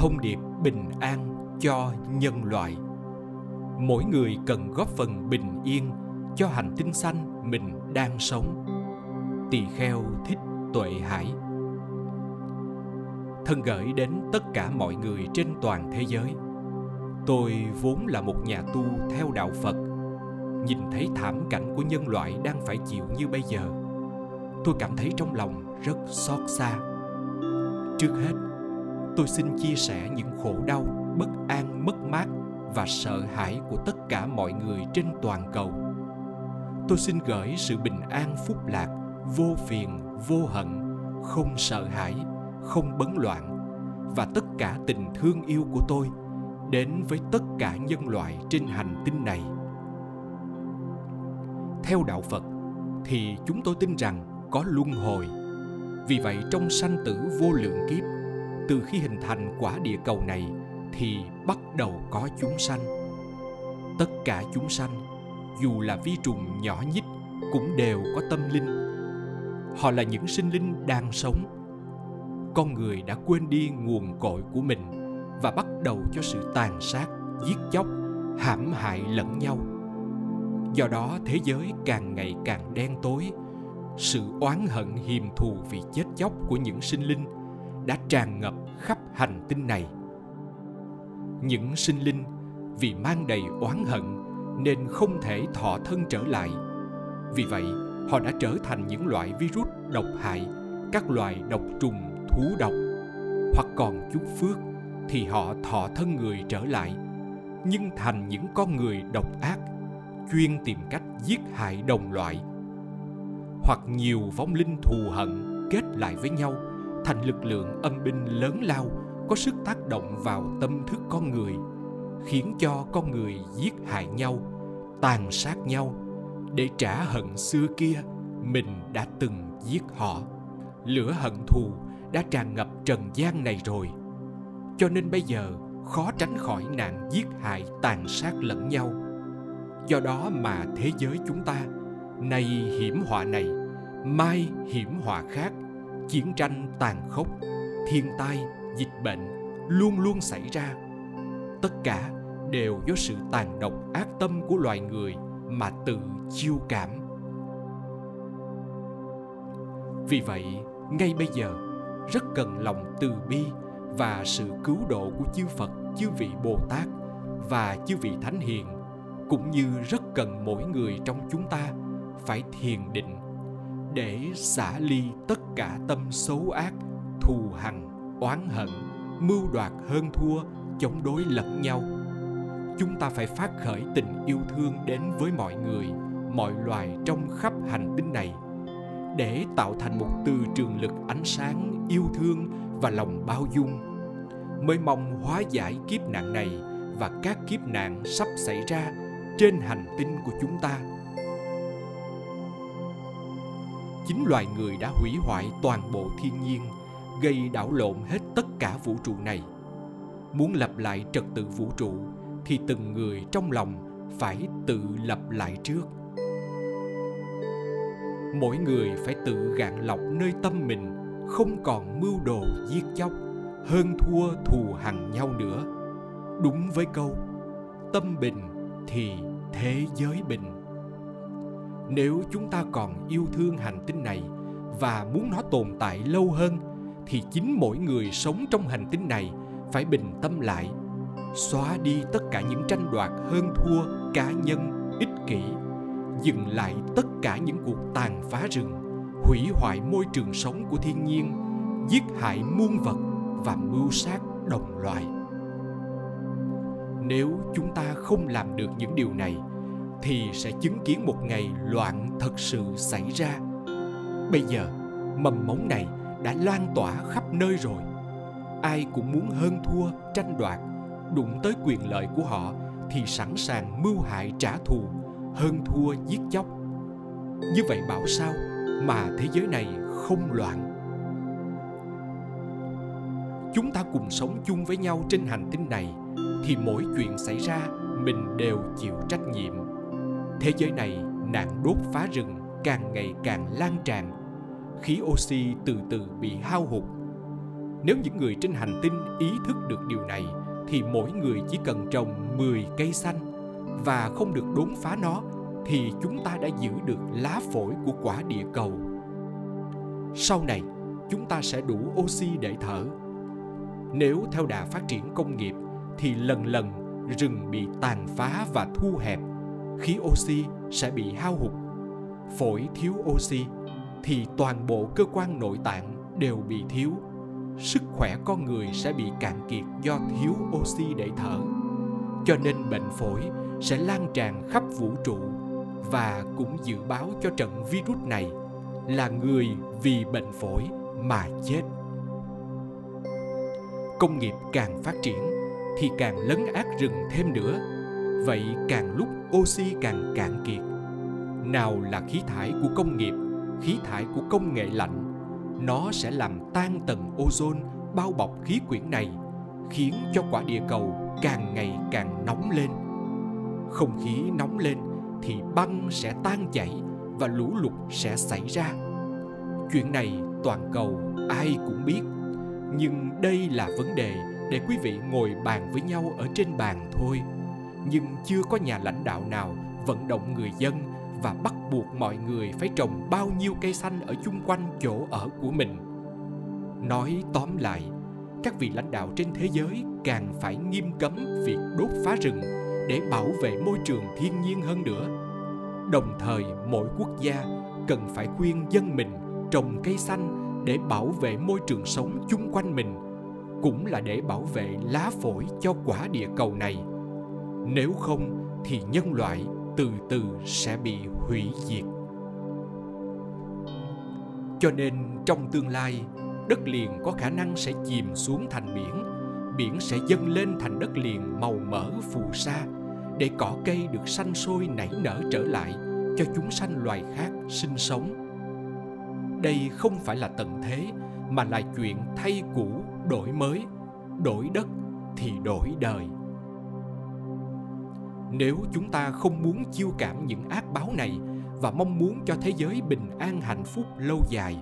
thông điệp bình an cho nhân loại. Mỗi người cần góp phần bình yên cho hành tinh xanh mình đang sống. Tỳ kheo thích tuệ hải. Thân gửi đến tất cả mọi người trên toàn thế giới, tôi vốn là một nhà tu theo đạo phật, nhìn thấy thảm cảnh của nhân loại đang phải chịu như bây giờ, tôi cảm thấy trong lòng rất xót xa. Trước hết tôi xin chia sẻ những khổ đau, bất an, mất mát và sợ hãi của tất cả mọi người trên toàn cầu. Tôi xin gửi sự bình an, phúc lạc, vô phiền, vô hận, không sợ hãi, không bấn loạn và tất cả tình thương yêu của tôi đến với tất cả nhân loại trên hành tinh này. Theo đạo phật thì chúng tôi tin rằng có luân hồi. Vì vậy trong sanh tử vô lượng kiếp từ khi hình thành quả địa cầu này thì bắt đầu có chúng sanh. Tất cả chúng sanh, dù là vi trùng nhỏ nhít cũng đều có tâm linh. Họ là những sinh linh đang sống. Con người đã quên đi nguồn cội của mình và bắt đầu cho sự tàn sát, giết chóc, hãm hại lẫn nhau. Do đó thế giới càng ngày càng đen tối. Sự oán hận hiềm thù vì chết chóc của những sinh linh đã tràn ngập khắp hành tinh này. Những sinh linh vì mang đầy oán hận nên không thể thọ thân trở lại. Vì vậy, họ đã trở thành những loại virus độc hại, các loài độc trùng thú độc. Hoặc còn chút phước thì họ thọ thân người trở lại, nhưng thành những con người độc ác, chuyên tìm cách giết hại đồng loại. Hoặc nhiều vong linh thù hận kết lại với nhau thành lực lượng âm binh lớn lao, có sức tác động vào tâm thức con người, khiến cho con người giết hại nhau, tàn sát nhau. Để trả hận xưa kia, mình đã từng giết họ. Lửa hận thù đã tràn ngập trần gian này rồi. Cho nên bây giờ, khó tránh khỏi nạn giết hại, tàn sát lẫn nhau. Do đó mà thế giới chúng ta, nay hiểm họa này, mai hiểm họa khác chiến tranh tàn khốc thiên tai dịch bệnh luôn luôn xảy ra. Tất cả đều do sự tàn độc ác tâm của loài người mà tự chiêu cảm. Vì vậy ngay bây giờ rất cần lòng từ bi và sự cứu độ của chư Phật, chư vị Bồ Tát và chư vị Thánh Hiền cũng như rất cần mỗi người trong chúng ta phải thiền định để xả ly tất cả tâm xấu ác, thù hằn, oán hận, mưu đoạt hơn thua, chống đối lẫn nhau. Chúng ta phải phát khởi tình yêu thương đến với mọi người, mọi loài trong khắp hành tinh này để tạo thành một từ trường lực ánh sáng yêu thương và lòng bao dung mới mong hóa giải kiếp nạn này và các kiếp nạn sắp xảy ra trên hành tinh của chúng ta chính loài người đã hủy hoại toàn bộ thiên nhiên, gây đảo lộn hết tất cả vũ trụ này. Muốn lập lại trật tự vũ trụ, thì từng người trong lòng phải tự lập lại trước. Mỗi người phải tự gạn lọc nơi tâm mình, không còn mưu đồ giết chóc, hơn thua thù hằn nhau nữa. Đúng với câu, tâm bình thì thế giới bình nếu chúng ta còn yêu thương hành tinh này và muốn nó tồn tại lâu hơn, thì chính mỗi người sống trong hành tinh này phải bình tâm lại, xóa đi tất cả những tranh đoạt hơn thua cá nhân, ích kỷ, dừng lại tất cả những cuộc tàn phá rừng, hủy hoại môi trường sống của thiên nhiên, giết hại muôn vật và mưu sát đồng loại nếu chúng ta không làm được những điều này thì sẽ chứng kiến một ngày loạn thật sự xảy ra. Bây giờ, mầm mống này đã lan tỏa khắp nơi rồi. Ai cũng muốn hơn thua, tranh đoạt, đụng tới quyền lợi của họ thì sẵn sàng mưu hại trả thù, hơn thua giết chóc. Như vậy bảo sao mà thế giới này không loạn? Chúng ta cùng sống chung với nhau trên hành tinh này thì mỗi chuyện xảy ra mình đều chịu trách nhiệm thế giới này nạn đốt phá rừng càng ngày càng lan tràn khí oxy từ từ bị hao hụt Nếu những người trên hành tinh ý thức được điều này thì mỗi người chỉ cần trồng 10 cây xanh và không được đốn phá nó thì chúng ta đã giữ được lá phổi của quả địa cầu. Sau này, chúng ta sẽ đủ oxy để thở. Nếu theo đà phát triển công nghiệp thì lần lần rừng bị tàn phá và thu hẹp, khí oxy sẽ bị hao hụt. Phổi thiếu oxy, thì toàn bộ cơ quan nội tạng đều bị thiếu. Sức khỏe con người sẽ bị cạn kiệt do thiếu oxy để thở. Cho nên bệnh phổi sẽ lan tràn khắp vũ trụ và cũng dự báo cho trận virus này là người vì bệnh phổi mà chết. Công nghiệp càng phát triển thì càng lấn át rừng thêm nữa. Vậy càng lúc oxy càng cạn kiệt. Nào là khí thải của công nghiệp, khí thải của công nghệ lạnh, nó sẽ làm tan tầng ozone bao bọc khí quyển này, khiến cho quả địa cầu càng ngày càng nóng lên. Không khí nóng lên thì băng sẽ tan chảy và lũ lụt sẽ xảy ra. Chuyện này toàn cầu ai cũng biết, nhưng đây là vấn đề để quý vị ngồi bàn với nhau ở trên bàn thôi nhưng chưa có nhà lãnh đạo nào vận động người dân và bắt buộc mọi người phải trồng bao nhiêu cây xanh ở chung quanh chỗ ở của mình. Nói tóm lại, các vị lãnh đạo trên thế giới càng phải nghiêm cấm việc đốt phá rừng để bảo vệ môi trường thiên nhiên hơn nữa. Đồng thời, mỗi quốc gia cần phải khuyên dân mình trồng cây xanh để bảo vệ môi trường sống chung quanh mình, cũng là để bảo vệ lá phổi cho quả địa cầu này nếu không thì nhân loại từ từ sẽ bị hủy diệt. Cho nên trong tương lai, đất liền có khả năng sẽ chìm xuống thành biển biển sẽ dâng lên thành đất liền màu mỡ phù sa để cỏ cây được xanh sôi nảy nở trở lại cho chúng sanh loài khác sinh sống. Đây không phải là tận thế, mà là chuyện thay cũ, đổi mới. Đổi đất thì đổi đời nếu chúng ta không muốn chiêu cảm những ác báo này và mong muốn cho thế giới bình an hạnh phúc lâu dài,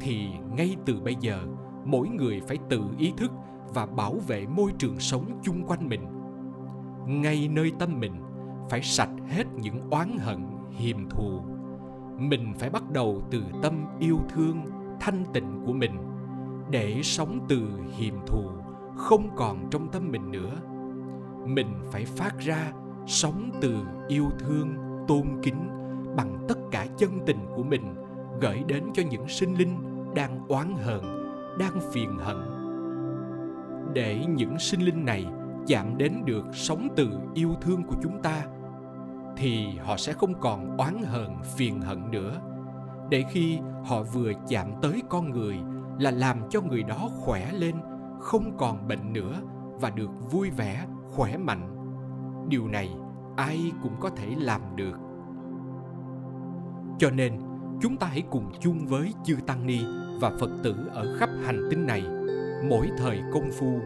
thì ngay từ bây giờ, mỗi người phải tự ý thức và bảo vệ môi trường sống chung quanh mình. Ngay nơi tâm mình phải sạch hết những oán hận, hiềm thù. Mình phải bắt đầu từ tâm yêu thương, thanh tịnh của mình để sống từ hiềm thù không còn trong tâm mình nữa. Mình phải phát ra sống từ yêu thương, tôn kính bằng tất cả chân tình của mình, gửi đến cho những sinh linh đang oán hờn, đang phiền hận. Để những sinh linh này chạm đến được sống từ yêu thương của chúng ta, thì họ sẽ không còn oán hờn, phiền hận nữa. Để khi họ vừa chạm tới con người là làm cho người đó khỏe lên, không còn bệnh nữa và được vui vẻ, khỏe mạnh điều này ai cũng có thể làm được. Cho nên, chúng ta hãy cùng chung với chư tăng ni và phật tử ở khắp hành tinh này. Mỗi thời công phu,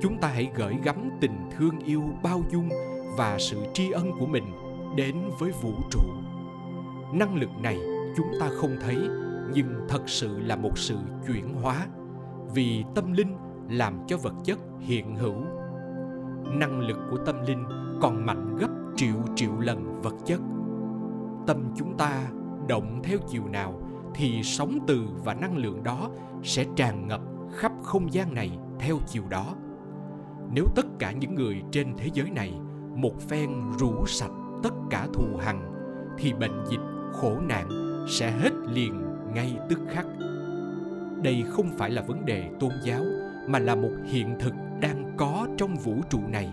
chúng ta hãy gửi gắm tình thương yêu bao dung và sự tri ân của mình đến với vũ trụ. Năng lực này chúng ta không thấy, nhưng thật sự là một sự chuyển hóa, vì tâm linh làm cho vật chất hiện hữu. Năng lực của tâm linh còn mạnh gấp triệu triệu lần vật chất. Tâm chúng ta động theo chiều nào thì sóng từ và năng lượng đó sẽ tràn ngập khắp không gian này theo chiều đó. Nếu tất cả những người trên thế giới này một phen rũ sạch tất cả thù hằn, thì bệnh dịch, khổ nạn sẽ hết liền ngay tức khắc. Đây không phải là vấn đề tôn giáo, mà là một hiện thực đang có trong vũ trụ này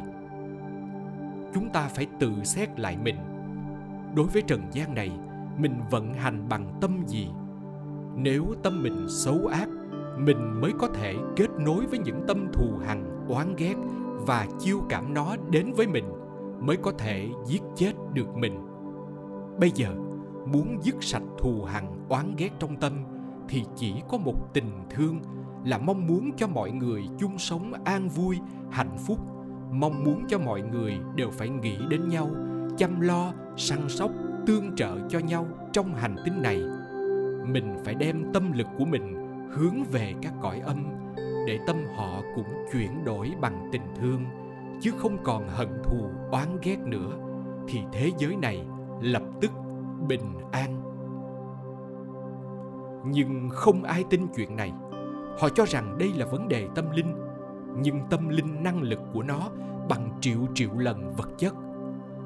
chúng ta phải tự xét lại mình. Đối với trần gian này, mình vận hành bằng tâm gì? Nếu tâm mình xấu ác, mình mới có thể kết nối với những tâm thù hằn, oán ghét và chiêu cảm nó đến với mình, mới có thể giết chết được mình. Bây giờ, muốn dứt sạch thù hằn, oán ghét trong tâm thì chỉ có một tình thương là mong muốn cho mọi người chung sống an vui, hạnh phúc mong muốn cho mọi người đều phải nghĩ đến nhau, chăm lo, săn sóc, tương trợ cho nhau trong hành tinh này. Mình phải đem tâm lực của mình hướng về các cõi âm, để tâm họ cũng chuyển đổi bằng tình thương, chứ không còn hận thù, oán ghét nữa. Thì thế giới này lập tức bình an. Nhưng không ai tin chuyện này. Họ cho rằng đây là vấn đề tâm linh nhưng tâm linh năng lực của nó bằng triệu triệu lần vật chất.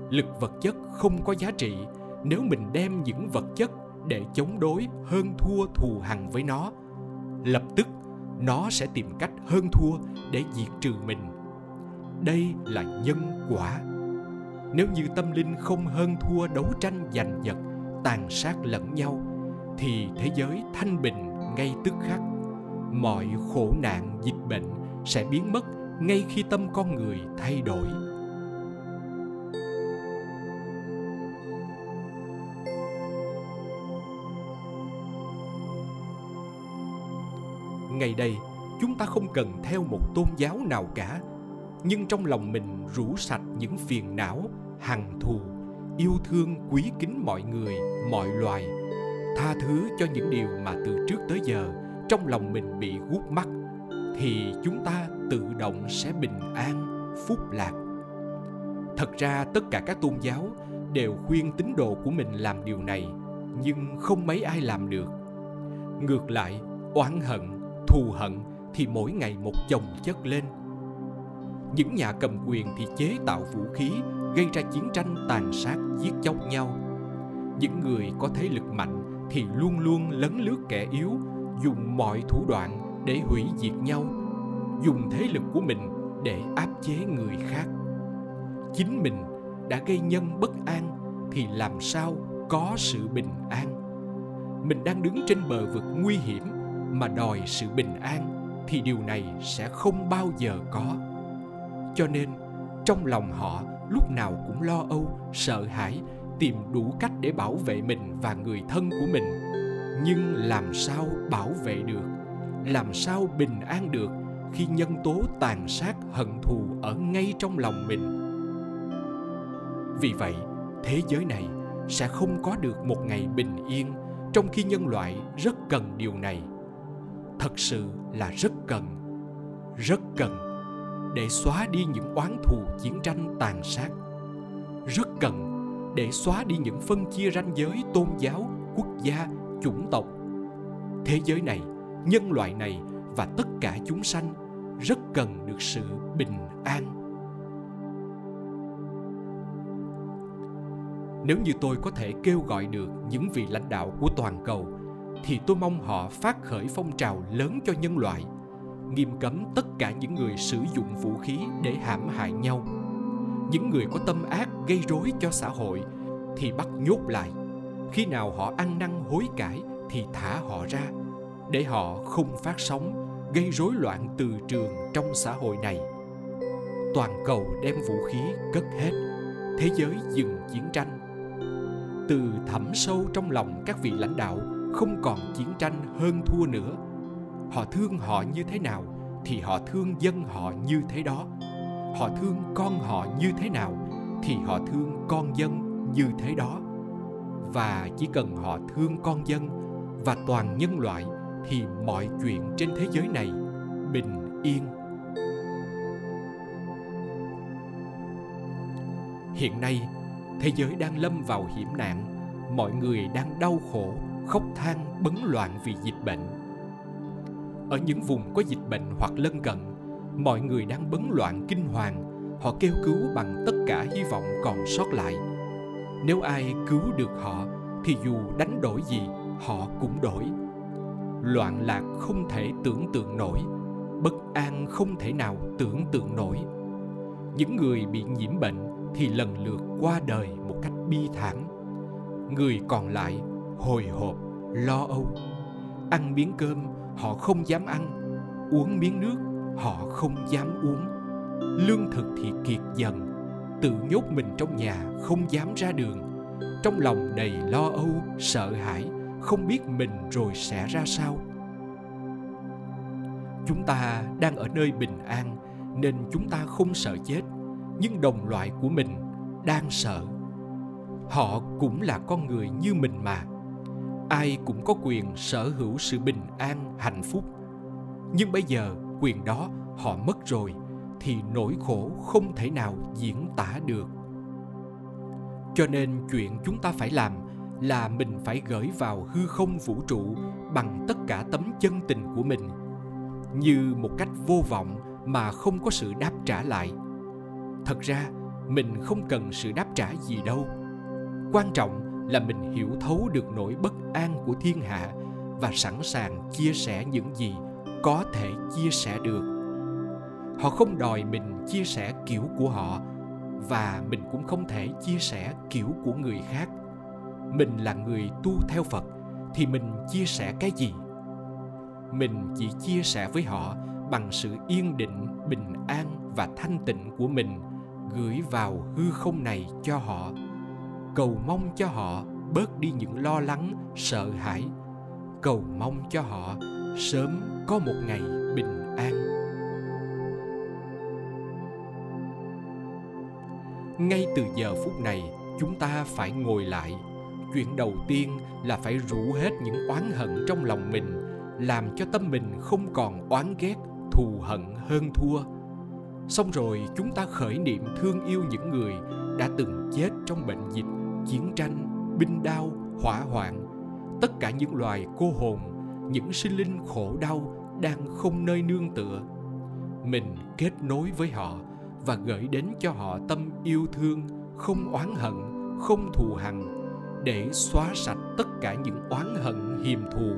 Lực vật chất không có giá trị nếu mình đem những vật chất để chống đối hơn thua thù hằn với nó. Lập tức, nó sẽ tìm cách hơn thua để diệt trừ mình. Đây là nhân quả. Nếu như tâm linh không hơn thua đấu tranh giành giật, tàn sát lẫn nhau, thì thế giới thanh bình ngay tức khắc. Mọi khổ nạn, dịch bệnh sẽ biến mất ngay khi tâm con người thay đổi. Ngày đây, chúng ta không cần theo một tôn giáo nào cả, nhưng trong lòng mình rũ sạch những phiền não hằng thù, yêu thương quý kính mọi người, mọi loài, tha thứ cho những điều mà từ trước tới giờ trong lòng mình bị gút mắt thì chúng ta tự động sẽ bình an, phúc lạc. Thật ra, tất cả các tôn giáo đều khuyên tín đồ của mình làm điều này, nhưng không mấy ai làm được. Ngược lại, oán hận, thù hận thì mỗi ngày một chồng chất lên. Những nhà cầm quyền thì chế tạo vũ khí, gây ra chiến tranh, tàn sát, giết chóc nhau. Những người có thế lực mạnh thì luôn luôn lấn lướt kẻ yếu, dùng mọi thủ đoạn để hủy diệt nhau, dùng thế lực của mình để áp chế người khác. Chính mình đã gây nhân bất an thì làm sao có sự bình an? Mình đang đứng trên bờ vực nguy hiểm mà đòi sự bình an thì điều này sẽ không bao giờ có. Cho nên, trong lòng họ lúc nào cũng lo âu, sợ hãi, tìm đủ cách để bảo vệ mình và người thân của mình. Nhưng làm sao bảo vệ được? Làm sao bình an được khi nhân tố tàn sát hận thù ở ngay trong lòng mình? Vì vậy, thế giới này sẽ không có được một ngày bình yên trong khi nhân loại rất cần điều này. Thật sự là rất cần rất cần để xóa đi những oán thù chiến tranh tàn sát. Rất cần để xóa đi những phân chia ranh giới tôn giáo, quốc gia, chủng tộc. Thế giới này nhân loại này và tất cả chúng sanh rất cần được sự bình an. Nếu như tôi có thể kêu gọi được những vị lãnh đạo của toàn cầu, thì tôi mong họ phát khởi phong trào lớn cho nhân loại, nghiêm cấm tất cả những người sử dụng vũ khí để hãm hại nhau. Những người có tâm ác gây rối cho xã hội thì bắt nhốt lại. Khi nào họ ăn năn hối cải thì thả họ ra để họ không phát sóng, gây rối loạn từ trường trong xã hội này. Toàn cầu đem vũ khí cất hết, thế giới dừng chiến tranh. Từ thẳm sâu trong lòng các vị lãnh đạo không còn chiến tranh hơn thua nữa. Họ thương họ như thế nào thì họ thương dân họ như thế đó. Họ thương con họ như thế nào thì họ thương con dân như thế đó. Và chỉ cần họ thương con dân và toàn nhân loại thì mọi chuyện trên thế giới này bình yên. Hiện nay, thế giới đang lâm vào hiểm nạn. Mọi người đang đau khổ, khóc than, bấn loạn vì dịch bệnh. Ở những vùng có dịch bệnh hoặc lân cận, mọi người đang bấn loạn kinh hoàng. Họ kêu cứu bằng tất cả hy vọng còn sót lại. Nếu ai cứu được họ, thì dù đánh đổi gì, họ cũng đổi loạn lạc không thể tưởng tượng nổi, bất an không thể nào tưởng tượng nổi. Những người bị nhiễm bệnh thì lần lượt qua đời một cách bi thảm. Người còn lại hồi hộp, lo âu. Ăn miếng cơm, họ không dám ăn. Uống miếng nước, họ không dám uống. Lương thực thì kiệt dần, tự nhốt mình trong nhà không dám ra đường. Trong lòng đầy lo âu, sợ hãi không biết mình rồi sẽ ra sao. Chúng ta đang ở nơi bình an, nên chúng ta không sợ chết, nhưng đồng loại của mình đang sợ. Họ cũng là con người như mình mà. Ai cũng có quyền sở hữu sự bình an, hạnh phúc. Nhưng bây giờ quyền đó họ mất rồi, thì nỗi khổ không thể nào diễn tả được. Cho nên chuyện chúng ta phải làm là mình phải gửi vào hư không vũ trụ bằng tất cả tấm chân tình của mình, như một cách vô vọng mà không có sự đáp trả lại. Thật ra, mình không cần sự đáp trả gì đâu. Quan trọng là mình hiểu thấu được nỗi bất an của thiên hạ và sẵn sàng chia sẻ những gì có thể chia sẻ được. Họ không đòi mình chia sẻ kiểu của họ và mình cũng không thể chia sẻ kiểu của người khác mình là người tu theo phật thì mình chia sẻ cái gì? Mình chỉ chia sẻ với họ bằng sự yên định, bình an và thanh tịnh của mình gửi vào hư không này cho họ. Cầu mong cho họ bớt đi những lo lắng, sợ hãi. Cầu mong cho họ sớm có một ngày bình an. Ngay từ giờ phút này, chúng ta phải ngồi lại chuyện đầu tiên là phải rũ hết những oán hận trong lòng mình, làm cho tâm mình không còn oán ghét, thù hận, hơn thua. Xong rồi chúng ta khởi niệm thương yêu những người đã từng chết trong bệnh dịch, chiến tranh, binh đao, hỏa hoạn. Tất cả những loài cô hồn, những sinh linh khổ đau đang không nơi nương tựa. Mình kết nối với họ và gửi đến cho họ tâm yêu thương, không oán hận, không thù hằn để xóa sạch tất cả những oán hận, hiềm thù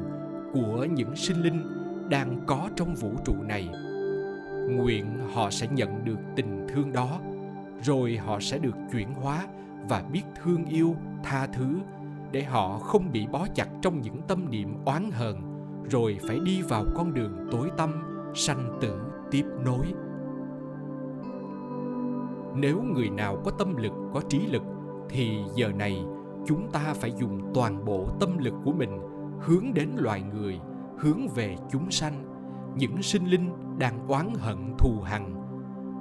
của những sinh linh đang có trong vũ trụ này. Nguyện họ sẽ nhận được tình thương đó, rồi họ sẽ được chuyển hóa và biết thương yêu, tha thứ để họ không bị bó chặt trong những tâm niệm oán hờn, rồi phải đi vào con đường tối tăm, sanh tử tiếp nối. Nếu người nào có tâm lực, có trí lực thì giờ này chúng ta phải dùng toàn bộ tâm lực của mình hướng đến loài người, hướng về chúng sanh. Những sinh linh đang oán hận thù hằn,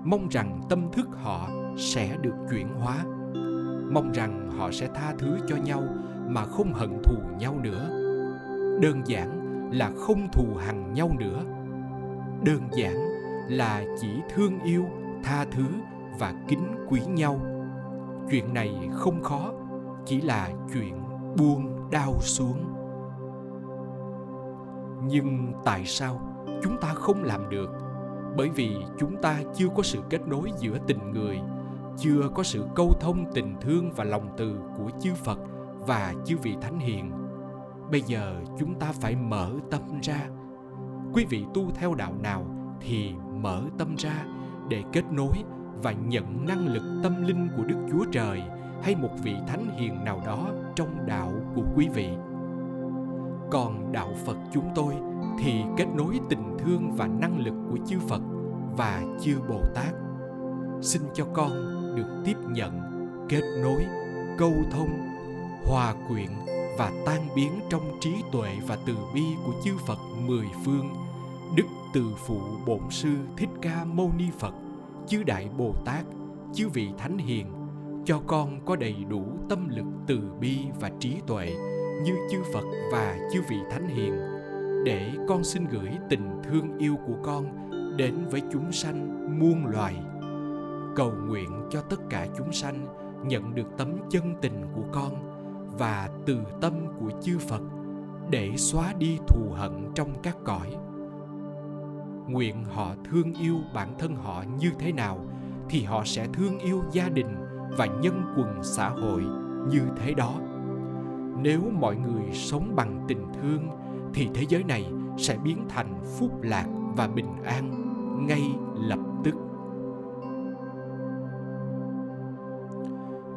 mong rằng tâm thức họ sẽ được chuyển hóa. Mong rằng họ sẽ tha thứ cho nhau mà không hận thù nhau nữa. Đơn giản là không thù hằn nhau nữa. Đơn giản là chỉ thương yêu, tha thứ và kính quý nhau. Chuyện này không khó chỉ là chuyện buông đau xuống. Nhưng tại sao chúng ta không làm được? Bởi vì chúng ta chưa có sự kết nối giữa tình người, chưa có sự câu thông tình thương và lòng từ của chư phật và chư vị thánh hiền. Bây giờ chúng ta phải mở tâm ra. Quý vị tu theo đạo nào thì mở tâm ra để kết nối và nhận năng lực tâm linh của đức chúa trời hay một vị thánh hiền nào đó trong đạo của quý vị. Còn đạo phật chúng tôi thì kết nối tình thương và năng lực của chư phật và chư bồ tát. Xin cho con được tiếp nhận kết nối câu thông hòa quyện và tan biến trong trí tuệ và từ bi của chư Phật mười phương, Đức Từ Phụ Bổn Sư Thích Ca Mâu Ni Phật, chư Đại Bồ Tát, chư vị Thánh Hiền, cho con có đầy đủ tâm lực từ bi và trí tuệ như chư Phật và chư vị Thánh Hiền, để con xin gửi tình thương yêu của con đến với chúng sanh muôn loài. Cầu nguyện cho tất cả chúng sanh nhận được tấm chân tình của con và từ tâm của chư Phật để xóa đi thù hận trong các cõi. Nguyện họ thương yêu bản thân họ như thế nào thì họ sẽ thương yêu gia đình và nhân quần xã hội như thế đó. Nếu mọi người sống bằng tình thương, thì thế giới này sẽ biến thành phúc lạc và bình an ngay lập tức.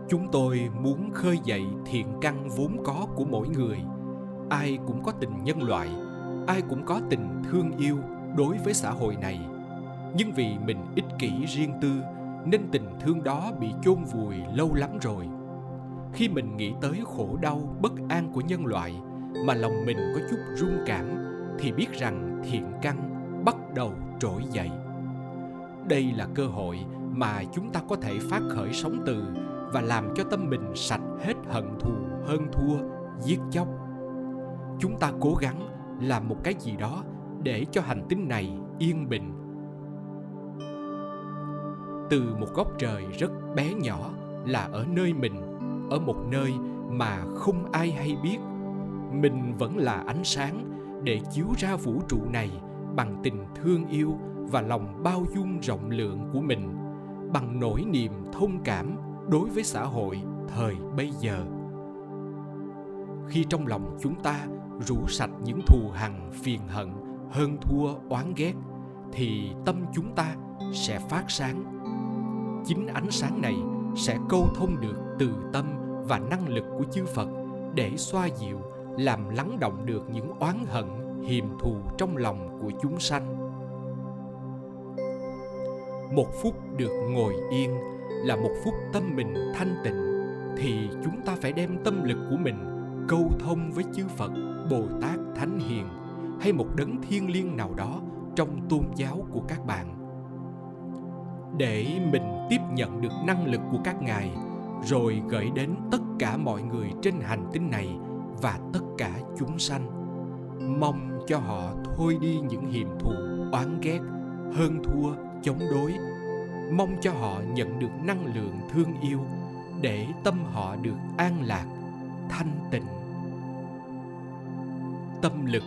chúng tôi muốn khơi dậy thiện căn vốn có của mỗi người ai cũng có tình nhân loại, ai cũng có tình thương yêu đối với xã hội này nhưng vì mình ích kỷ riêng tư nên tình thương đó bị chôn vùi lâu lắm rồi. Khi mình nghĩ tới khổ đau, bất an của nhân loại mà lòng mình có chút rung cảm, thì biết rằng thiện căn bắt đầu trỗi dậy. Đây là cơ hội mà chúng ta có thể phát khởi sống từ và làm cho tâm mình sạch hết hận thù, hơn thua, giết chóc. Chúng ta cố gắng làm một cái gì đó để cho hành tinh này yên bình từ một góc trời rất bé nhỏ là ở nơi mình, ở một nơi mà không ai hay biết. Mình vẫn là ánh sáng để chiếu ra vũ trụ này bằng tình thương yêu và lòng bao dung rộng lượng của mình, bằng nỗi niềm thông cảm đối với xã hội thời bây giờ. Khi trong lòng chúng ta rũ sạch những thù hằn, phiền hận, hơn thua, oán ghét, thì tâm chúng ta sẽ phát sáng chính ánh sáng này sẽ câu thông được từ tâm và năng lực của chư phật để xoa dịu, làm lắng động được những oán hận, hiềm thù trong lòng của chúng sanh. Một phút được ngồi yên là một phút tâm mình thanh tịnh, thì chúng ta phải đem tâm lực của mình câu thông với chư phật, bồ tát thánh hiền hay một đấng thiêng liêng nào đó trong tôn giáo của các bạn để mình tiếp nhận được năng lực của các ngài, rồi gửi đến tất cả mọi người trên hành tinh này và tất cả chúng sanh. Mong cho họ thôi đi những hiềm thù, oán ghét, hơn thua, chống đối. Mong cho họ nhận được năng lượng thương yêu để tâm họ được an lạc, thanh tịnh. Tâm lực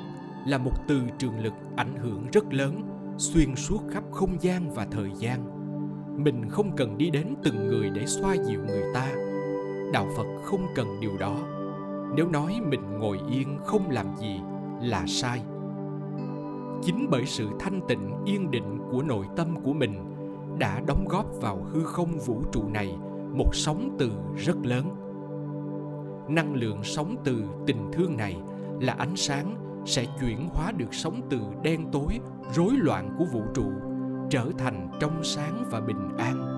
là một từ trường lực ảnh hưởng rất lớn, xuyên suốt khắp không gian và thời gian mình không cần đi đến từng người để xoa dịu người ta. Đạo phật không cần điều đó. Nếu nói mình ngồi yên không làm gì là sai. Chính bởi sự thanh tịnh, yên định của nội tâm của mình đã đóng góp vào hư không vũ trụ này một sóng từ rất lớn. Năng lượng sóng từ tình thương này là ánh sáng sẽ chuyển hóa được sóng từ đen tối rối loạn của vũ trụ trở thành trong sáng và bình an.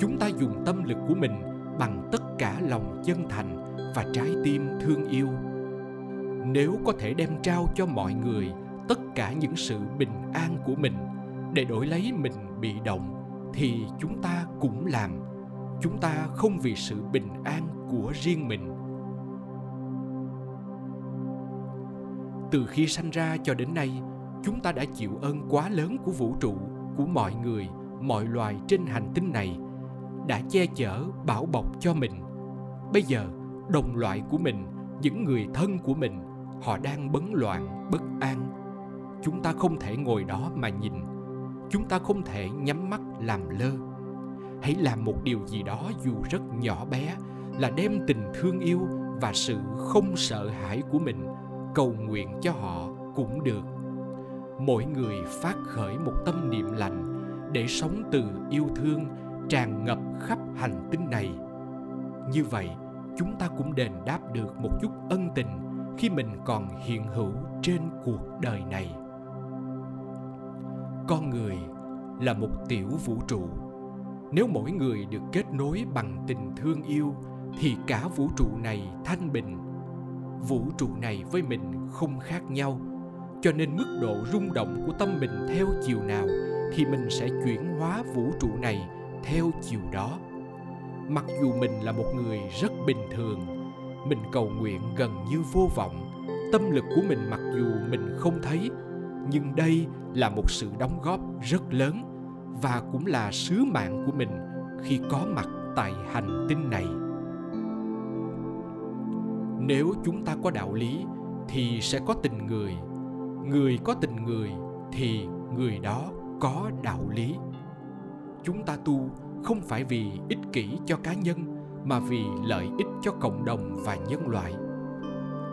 Chúng ta dùng tâm lực của mình bằng tất cả lòng chân thành và trái tim thương yêu. Nếu có thể đem trao cho mọi người tất cả những sự bình an của mình để đổi lấy mình bị động, thì chúng ta cũng làm. Chúng ta không vì sự bình an của riêng mình. Từ khi sanh ra cho đến nay, chúng ta đã chịu ơn quá lớn của vũ trụ của mọi người, mọi loài trên hành tinh này đã che chở, bảo bọc cho mình. Bây giờ, đồng loại của mình, những người thân của mình, họ đang bấn loạn, bất an. Chúng ta không thể ngồi đó mà nhìn. Chúng ta không thể nhắm mắt làm lơ. Hãy làm một điều gì đó dù rất nhỏ bé, là đem tình thương yêu và sự không sợ hãi của mình cầu nguyện cho họ cũng được mỗi người phát khởi một tâm niệm lành để sống từ yêu thương, tràn ngập khắp hành tinh này. Như vậy, chúng ta cũng đền đáp được một chút ân tình khi mình còn hiện hữu trên cuộc đời này. Con người là một tiểu vũ trụ. Nếu mỗi người được kết nối bằng tình thương yêu, thì cả vũ trụ này thanh bình. Vũ trụ này với mình không khác nhau cho nên mức độ rung động của tâm mình theo chiều nào thì mình sẽ chuyển hóa vũ trụ này theo chiều đó. Mặc dù mình là một người rất bình thường, mình cầu nguyện gần như vô vọng, tâm lực của mình mặc dù mình không thấy, nhưng đây là một sự đóng góp rất lớn và cũng là sứ mạng của mình khi có mặt tại hành tinh này. Nếu chúng ta có đạo lý thì sẽ có tình người người có tình người thì người đó có đạo lý. Chúng ta tu không phải vì ích kỷ cho cá nhân, mà vì lợi ích cho cộng đồng và nhân loại.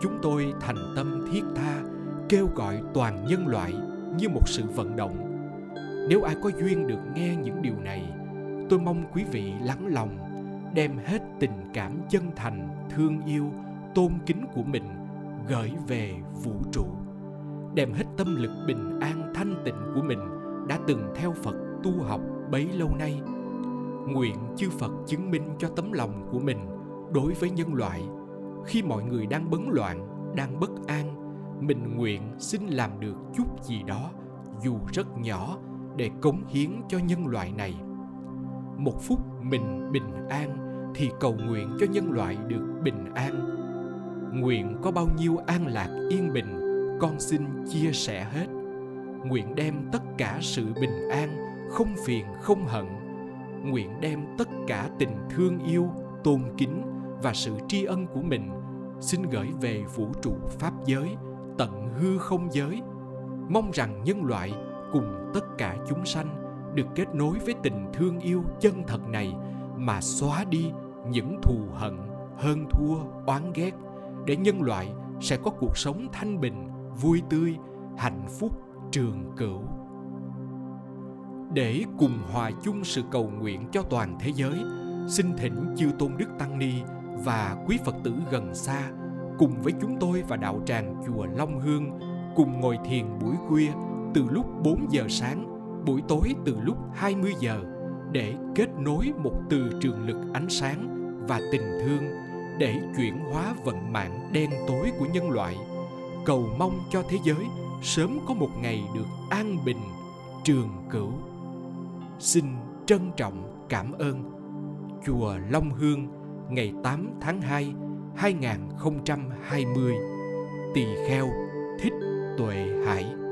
Chúng tôi thành tâm thiết tha, kêu gọi toàn nhân loại như một sự vận động. Nếu ai có duyên được nghe những điều này, tôi mong quý vị lắng lòng, đem hết tình cảm chân thành, thương yêu, tôn kính của mình gửi về vũ trụ đem hết tâm lực bình an thanh tịnh của mình đã từng theo phật tu học bấy lâu nay. Nguyện chư phật chứng minh cho tấm lòng của mình đối với nhân loại. Khi mọi người đang bấn loạn, đang bất an, mình nguyện xin làm được chút gì đó, dù rất nhỏ, để cống hiến cho nhân loại này. Một phút mình bình an thì cầu nguyện cho nhân loại được bình an. Nguyện có bao nhiêu an lạc yên bình con xin chia sẻ hết. Nguyện đem tất cả sự bình an, không phiền, không hận. Nguyện đem tất cả tình thương yêu, tôn kính và sự tri ân của mình, xin gửi về vũ trụ pháp giới, tận hư không giới. Mong rằng nhân loại cùng tất cả chúng sanh được kết nối với tình thương yêu chân thật này mà xóa đi những thù hận, hơn thua, oán ghét, để nhân loại sẽ có cuộc sống thanh bình vui tươi hạnh phúc trường cửu. Để cùng hòa chung sự cầu nguyện cho toàn thế giới xin thỉnh chư tôn đức tăng ni và quý phật tử gần xa cùng với chúng tôi và đạo tràng chùa Long Hương cùng ngồi thiền buổi khuya từ lúc 4 giờ sáng, buổi tối từ lúc 20 giờ để kết nối một từ trường lực ánh sáng và tình thương để chuyển hóa vận mạng đen tối của nhân loại cầu mong cho thế giới sớm có một ngày được an bình, trường cửu. Xin trân trọng cảm ơn chùa Long Hương ngày 8 tháng 2 2020 Tỳ kheo Thích Tuệ Hải.